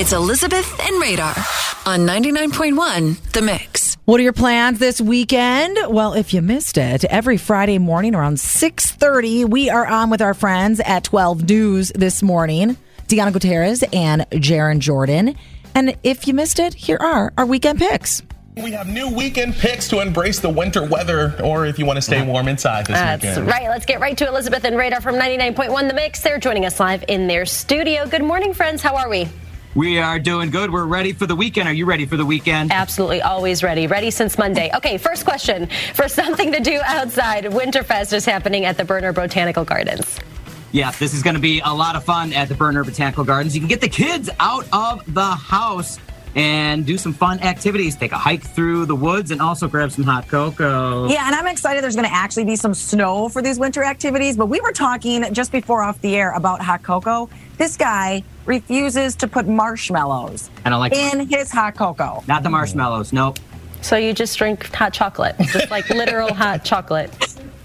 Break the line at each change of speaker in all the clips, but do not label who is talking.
It's Elizabeth and Radar on 99.1 The Mix.
What are your plans this weekend? Well, if you missed it, every Friday morning around 6:30, we are on with our friends at 12 News this morning. Deanna Gutierrez and Jaron Jordan. And if you missed it, here are our weekend picks.
We have new weekend picks to embrace the winter weather, or if you want to stay warm inside this
That's
weekend.
right. Let's get right to Elizabeth and Radar from 99.1 The Mix. They're joining us live in their studio. Good morning, friends. How are we?
We are doing good. We're ready for the weekend. Are you ready for the weekend?
Absolutely, always ready. Ready since Monday. Okay, first question. For something to do outside, Winterfest is happening at the Boerner Botanical Gardens.
Yeah, this is going to be a lot of fun at the Boerner Botanical Gardens. You can get the kids out of the house and do some fun activities. Take a hike through the woods and also grab some hot cocoa.
Yeah, and I'm excited there's going to actually be some snow for these winter activities. But we were talking just before off the air about hot cocoa. This guy refuses to put marshmallows
I like
in his hot cocoa.
Not the marshmallows. Nope.
So you just drink hot chocolate, just like literal hot chocolate.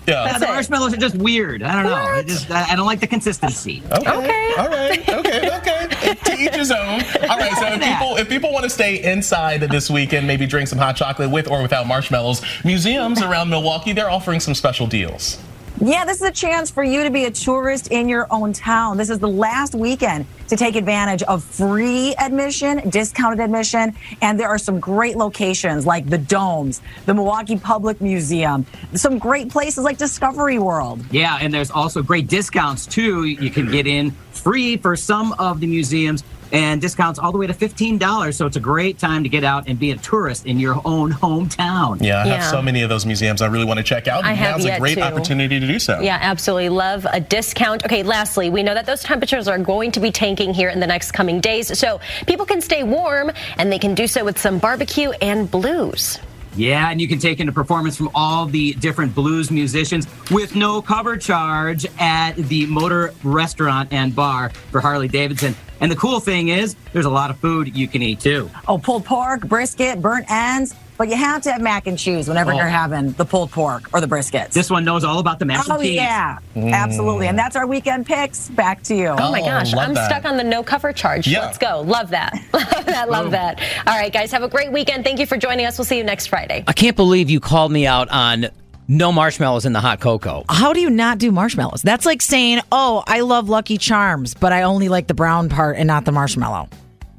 Yeah.
the marshmallows are just weird. I don't know. I just I I don't like the consistency.
Okay.
Okay.
All right. Okay. Okay. to each his own. All right. So if people if people want to stay inside this weekend, maybe drink some hot chocolate with or without marshmallows, museums around Milwaukee they're offering some special deals.
Yeah, this is a chance for you to be a tourist in your own town. This is the last weekend to take advantage of free admission, discounted admission, and there are some great locations like the Domes, the Milwaukee Public Museum, some great places like Discovery World.
Yeah, and there's also great discounts too. You can get in free for some of the museums and discounts all the way to $15. So it's a great time to get out and be a tourist in your own hometown.
Yeah, I have
Yeah.
so many of those museums I really want to check out.
I have
Now's a
yet
great
to.
opportunity to do so.
Yeah, absolutely. Love a discount. Okay, lastly, we know that those temperatures are going to be tanking here in the next coming days. So people can stay warm and they can do so with some barbecue and blues.
Yeah, and you can take in a performance from all the different blues musicians with no cover charge at the Motor Restaurant and Bar for Harley Davidson. And the cool thing is, there's a lot of food you can eat too.
Oh, pulled pork, brisket, burnt ends, but you have to have mac and cheese whenever
Oh.
you're having the pulled pork or the briskets.
This one knows all about the mac
oh,
and cheese.
Oh yeah, absolutely. And that's our weekend picks. Back to you.
Oh my
Oh,
gosh, I'm
that.
stuck on the no cover charge.
Yeah.
Let's go. Love that. love that. Love that. All right, guys, have a great weekend. Thank you for joining us. We'll see you next Friday.
I can't believe you called me out on no marshmallows in the hot cocoa.
How do you not do marshmallows? That's like saying, "Oh, I love Lucky Charms, but I only like the brown part and not the marshmallow."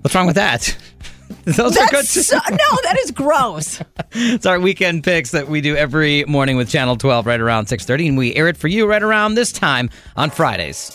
What's wrong with that? Those are good.
So, no, that is gross.
It's our weekend picks that we do every morning with Channel 12 right around 6:30 and we air it for you right around this time on Fridays.